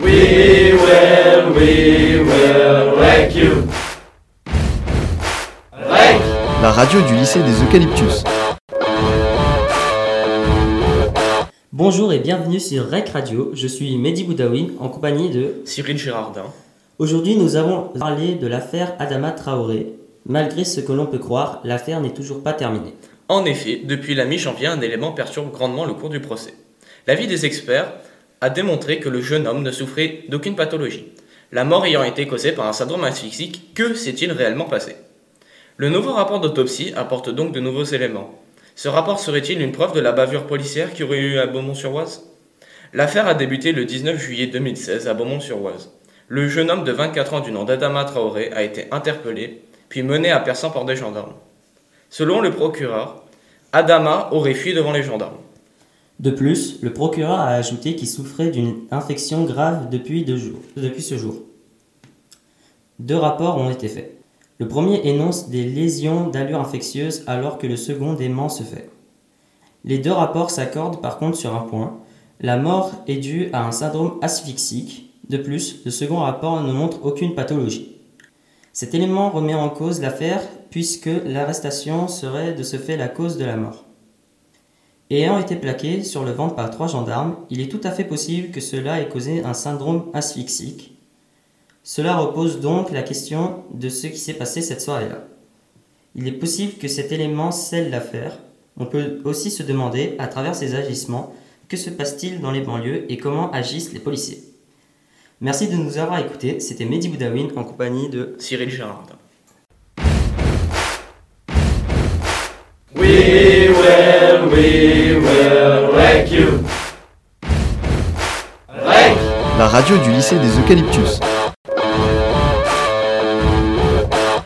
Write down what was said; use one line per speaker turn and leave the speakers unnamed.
We will, we will wreck you. Wreck.
La radio du lycée des Eucalyptus.
Bonjour et bienvenue sur Rec Radio. Je suis Mehdi Boudaoui en compagnie de
Cyril Girardin.
Aujourd'hui, nous avons parlé de l'affaire Adama Traoré. Malgré ce que l'on peut croire, l'affaire n'est toujours pas terminée.
En effet, depuis la mi-janvier, un élément perturbe grandement le cours du procès. L'avis des experts a démontré que le jeune homme ne souffrait d'aucune pathologie. La mort ayant été causée par un syndrome asphyxique, que s'est-il réellement passé? Le nouveau rapport d'autopsie apporte donc de nouveaux éléments. Ce rapport serait-il une preuve de la bavure policière qui aurait eu à Beaumont-sur-Oise? L'affaire a débuté le 19 juillet 2016 à Beaumont-sur-Oise. Le jeune homme de 24 ans du nom d'Adama Traoré a été interpellé, puis mené à Persan par des gendarmes. Selon le procureur, Adama aurait fui devant les gendarmes.
De plus, le procureur a ajouté qu'il souffrait d'une infection grave depuis, ce jour. Deux rapports ont été faits. Le premier énonce des lésions d'allure infectieuse alors que le second dément ce fait. Les deux rapports s'accordent par contre sur un point. La mort est due à un syndrome asphyxique. De plus, le second rapport ne montre aucune pathologie. Cet élément remet en cause l'affaire puisque l'arrestation serait de ce fait la cause de la mort. Ayant été plaqué sur le ventre par trois gendarmes, il est tout à fait possible que cela ait causé un syndrome asphyxique, cela repose donc la question de ce qui s'est passé cette soirée-là. Il est possible que cet élément scelle l'affaire. On peut aussi se demander, à travers ces agissements, que se passe-t-il dans les banlieues et comment agissent les policiers. Merci de nous avoir écoutés. C'était Mehdi Boudawin en compagnie de
Cyril
we
La radio du lycée des Eucalyptus.